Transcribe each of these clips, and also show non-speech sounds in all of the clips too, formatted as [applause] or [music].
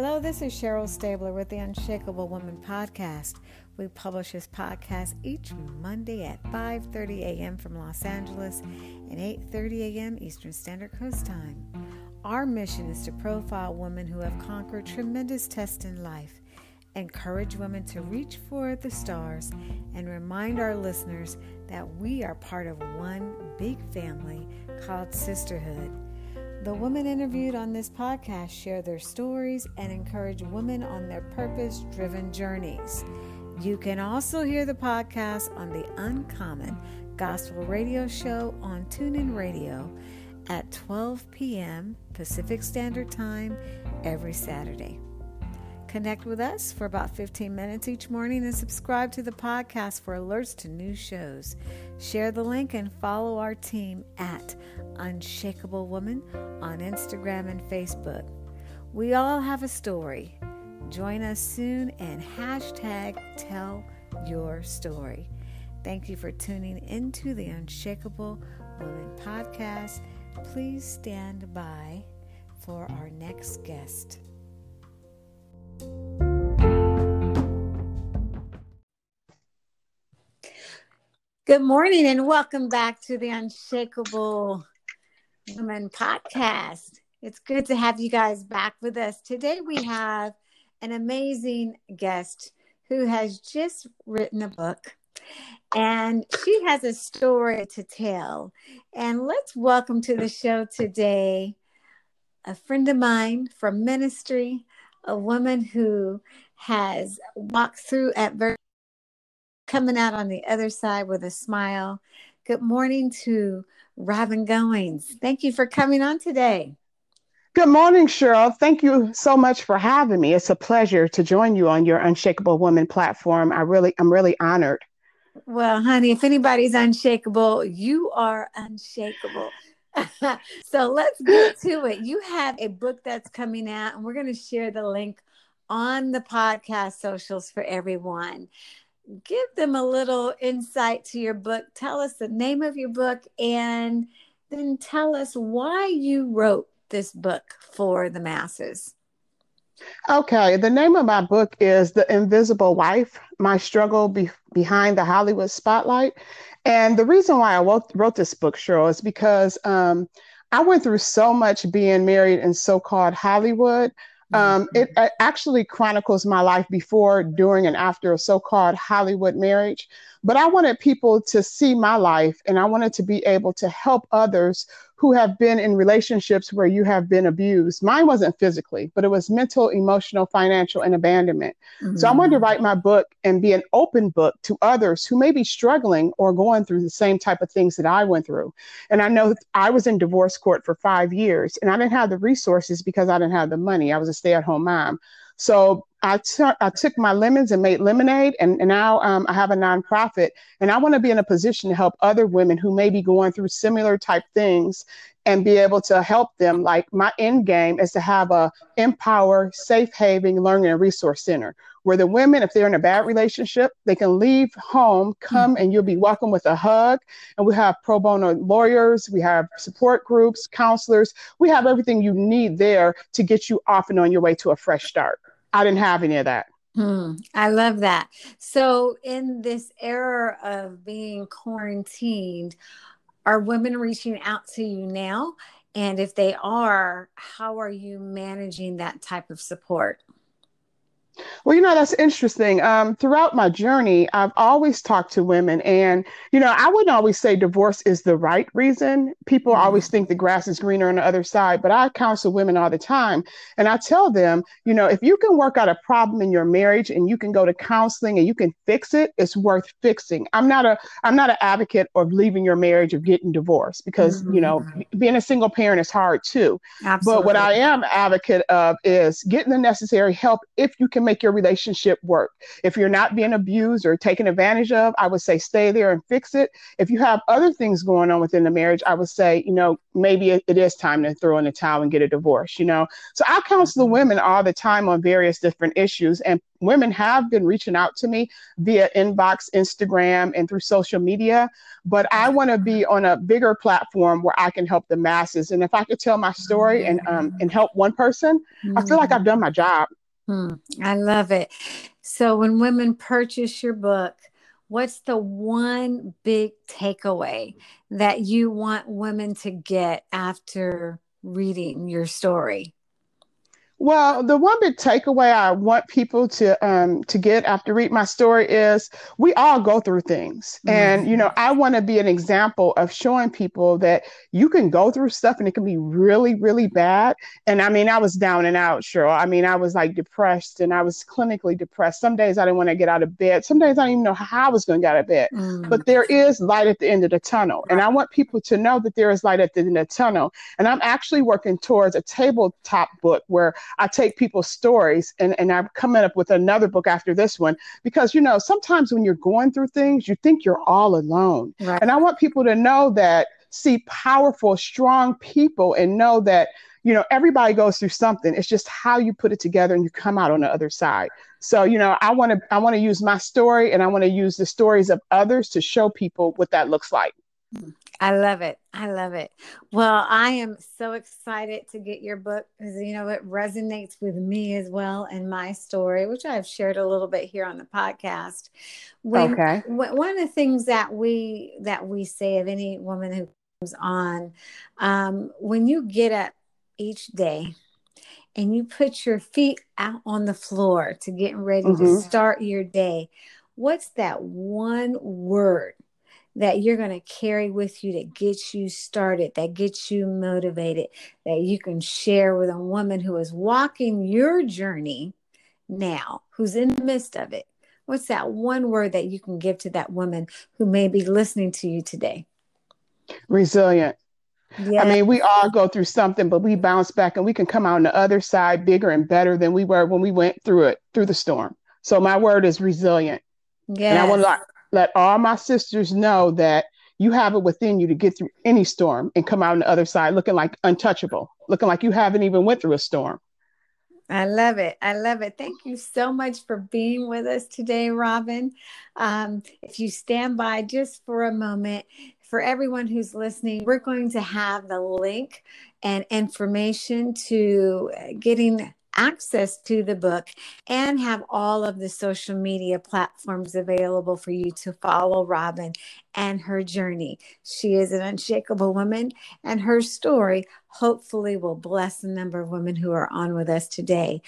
Hello, this is Cheryl Stabler with the Unshakable Woman podcast. We publish this podcast each Monday at 5:30 a.m. from Los Angeles and 8:30 a.m. Eastern Standard Coast Time. Our mission is to profile women who have conquered tremendous tests in life, encourage women to reach for the stars, and remind our listeners that we are part of one big family called sisterhood. The women interviewed on this podcast share their stories and encourage women on their purpose driven journeys. You can also hear the podcast on the Uncommon Gospel Radio Show on TuneIn Radio at 12 p.m. Pacific Standard Time every Saturday. Connect with us for about 15 minutes each morning and subscribe to the podcast for alerts to new shows. Share the link and follow our team at Unshakable Woman on Instagram and Facebook. We all have a story. Join us soon and hashtag tell your story. Thank you for tuning into the Unshakable Woman podcast. Please stand by for our next guest. Good morning and welcome back to the Unshakable Woman podcast. It's good to have you guys back with us. Today we have an amazing guest who has just written a book and she has a story to tell. And let's welcome to the show today a friend of mine from ministry, a woman who has walked through adversity coming out on the other side with a smile. Good morning to Robin Goings. Thank you for coming on today. Good morning, Cheryl. Thank you so much for having me. It's a pleasure to join you on your Unshakable Woman platform. I really, I'm really honored. Well, honey, if anybody's unshakable, you are unshakable. [laughs] so let's get to it. You have a book that's coming out, and we're going to share the link on the podcast socials for everyone give them a little insight to your book. Tell us the name of your book and then tell us why you wrote this book for the masses. Okay, the name of my book is The Invisible Wife My Struggle Be- Behind the Hollywood Spotlight. And the reason why I wrote, wrote this book, Cheryl, is because um, I went through so much being married in so called Hollywood. Um, it, it, actually chronicles my life before, during, and after a so called Hollywood marriage. But I wanted people to see my life and I wanted to be able to help others who have been in relationships where you have been abused. Mine wasn't physically, but it was mental, emotional, financial, and abandonment. Mm-hmm. So I wanted to mm-hmm. write my book and be an open book to others who may be struggling or going through the same type of things that I went through. And I know I was in divorce court for five years and I didn't have the resources because I didn't have the money. I was a stay at home mom. So I, t- I took my lemons and made lemonade, and, and now um, I have a nonprofit. And I want to be in a position to help other women who may be going through similar type things and be able to help them. Like my end game is to have a empower, safe haven learning and resource center where the women, if they're in a bad relationship, they can leave home, come, mm-hmm. and you'll be welcome with a hug. And we have pro bono lawyers, we have support groups, counselors, we have everything you need there to get you off and on your way to a fresh start. I didn't have any of that. Hmm, I love that. So, in this era of being quarantined, are women reaching out to you now? And if they are, how are you managing that type of support? Well, you know, that's interesting. Um, throughout my journey, I've always talked to women, and, you know, I wouldn't always say divorce is the right reason. People mm-hmm. always think the grass is greener on the other side, but I counsel women all the time. And I tell them, you know, if you can work out a problem in your marriage and you can go to counseling and you can fix it, it's worth fixing. I'm not a I'm not an advocate of leaving your marriage or getting divorced because, mm-hmm. you know, mm-hmm. being a single parent is hard too. Absolutely. But what I am advocate of is getting the necessary help if you can make your relationship work. If you're not being abused or taken advantage of, I would say stay there and fix it. If you have other things going on within the marriage, I would say, you know, maybe it, is time to throw in the towel and get a divorce, you know. So I counsel mm-hmm. women all the time on various different issues and women have been reaching out to me via inbox, Instagram, and through social media. But I want to be on a bigger platform where I can help the masses. And if I could tell my story and um, and help one person, I feel like I've done my job. Hmm. I love it. So when women purchase your book, what's the one big takeaway that you want women to get after reading your story? Well, the one big takeaway I want people to um, to get after read my story is we all go through things, mm-hmm. and you know I want to be an example of showing people that you can go through stuff and it can be really really bad. And I mean I was down and out, sure. I mean I was like depressed and I was clinically depressed. Some days I didn't want to get out of bed. Some days I didn't even know how I was going to get out of bed. Mm-hmm. But there is light at the end of the tunnel, and I want people to know that there is light at the end of the tunnel. And I'm actually working towards a tabletop book where I take people's stories and, and I'm coming up with another book after this one because, you know, sometimes when you're going through things, you think you're all alone. Right. And I want people to know that, see powerful, strong people and know that, you know, everybody goes through something. It's just how you put it together and you come out on the other side. So, you know, I want to I want to use my story and I want to use the stories of others to show people what that looks like. I love it. I love it. Well, I am so excited to get your book because you know it resonates with me as well and my story, which I've shared a little bit here on the podcast. When, okay. When, one of the things that we that we say of any woman who comes on, um, when you get up each day and you put your feet out on the floor to get ready mm-hmm. to start your day, what's that one word? That you're going to carry with you that gets you started, that gets you motivated, that you can share with a woman who is walking your journey now, who's in the midst of it? What's that one word that you can give to that woman who may be listening to you today? Resilient. Yes. I mean, we all go through something, but we bounce back and we can come out on the other side bigger and better than we were when we went through it, through the storm. So my word is resilient. Yeah. And I want to let all my sisters know that you have it within you to get through any storm and come out on the other side looking like untouchable, looking like you haven't even went through a storm. I love it. I love it. Thank you so much for being with us today, Robin. Um, if you stand by just for a moment, for everyone who's listening, we're going to have the link and information to getting access to the book and have all of the social media platforms available for you to follow Robin and her journey. She is an unshakable woman, and her story hopefully will bless a number of women who are on with us today.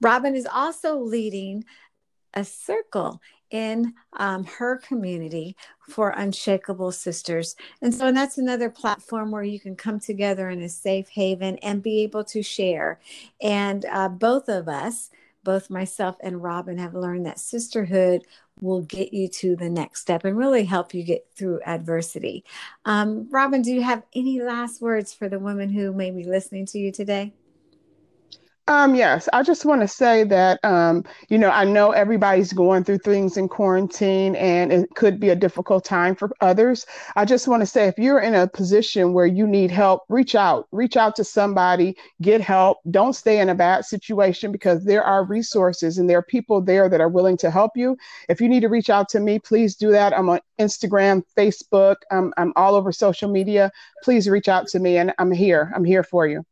Robin is also leading a circle in um, her community for Unshakable Sisters. And so and that's another platform where you can come together in a safe haven and be able to share. And uh, both of us, both myself and Robin, have learned that sisterhood will get you to the next step and really help you get through adversity. Um, Robin, do you have any last words for the women who may be listening to you today? Um, yes, I just want to say that, um, you know, I know everybody's going through things in quarantine and it could be a difficult time for others. I just want to say if you're in a position where you need help, reach out, reach out to somebody, get help. Don't stay in a bad situation because there are resources and there are people there that are willing to help you. If you need to reach out to me, please do that. I'm on Instagram, Facebook, I'm, I'm all over social media. Please reach out to me and I'm here. I'm here for you.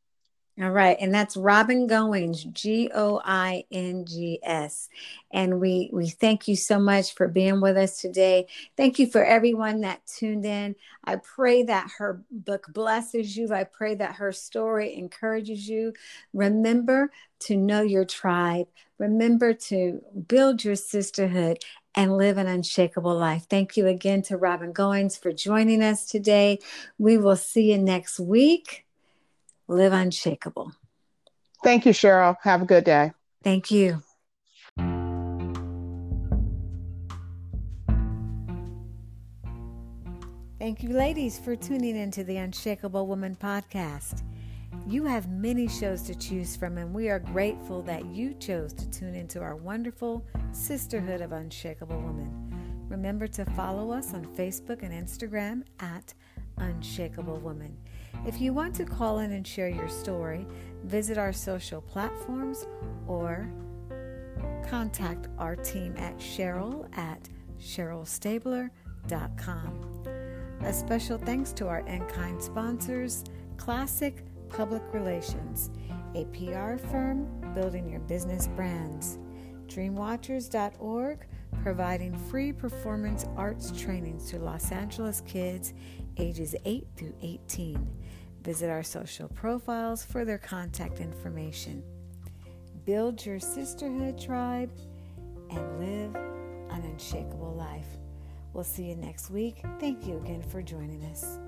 All right, and that's Robin Goings, G O I N G S. And we we thank you so much for being with us today. Thank you for everyone that tuned in. I pray that her book blesses you. I pray that her story encourages you. Remember to know your tribe. Remember to build your sisterhood and live an unshakable life. Thank you again to Robin Goings for joining us today. We will see you next week live unshakable. Thank you, Cheryl. Have a good day. Thank you. Thank you, ladies, for tuning into the Unshakable Woman podcast. You have many shows to choose from, and we are grateful that you chose to tune into our wonderful Sisterhood of Unshakable Women. Remember to follow us on Facebook and Instagram at Unshakable Woman. If you want to call in and share your story, visit our social platforms or contact our team at Cheryl at CherylStabler.com. A special thanks to our in kind sponsors, Classic Public Relations, a PR firm building your business brands, Dreamwatchers.org, providing free performance arts trainings to Los Angeles kids ages 8 through 18. Visit our social profiles for their contact information. Build your sisterhood tribe and live an unshakable life. We'll see you next week. Thank you again for joining us.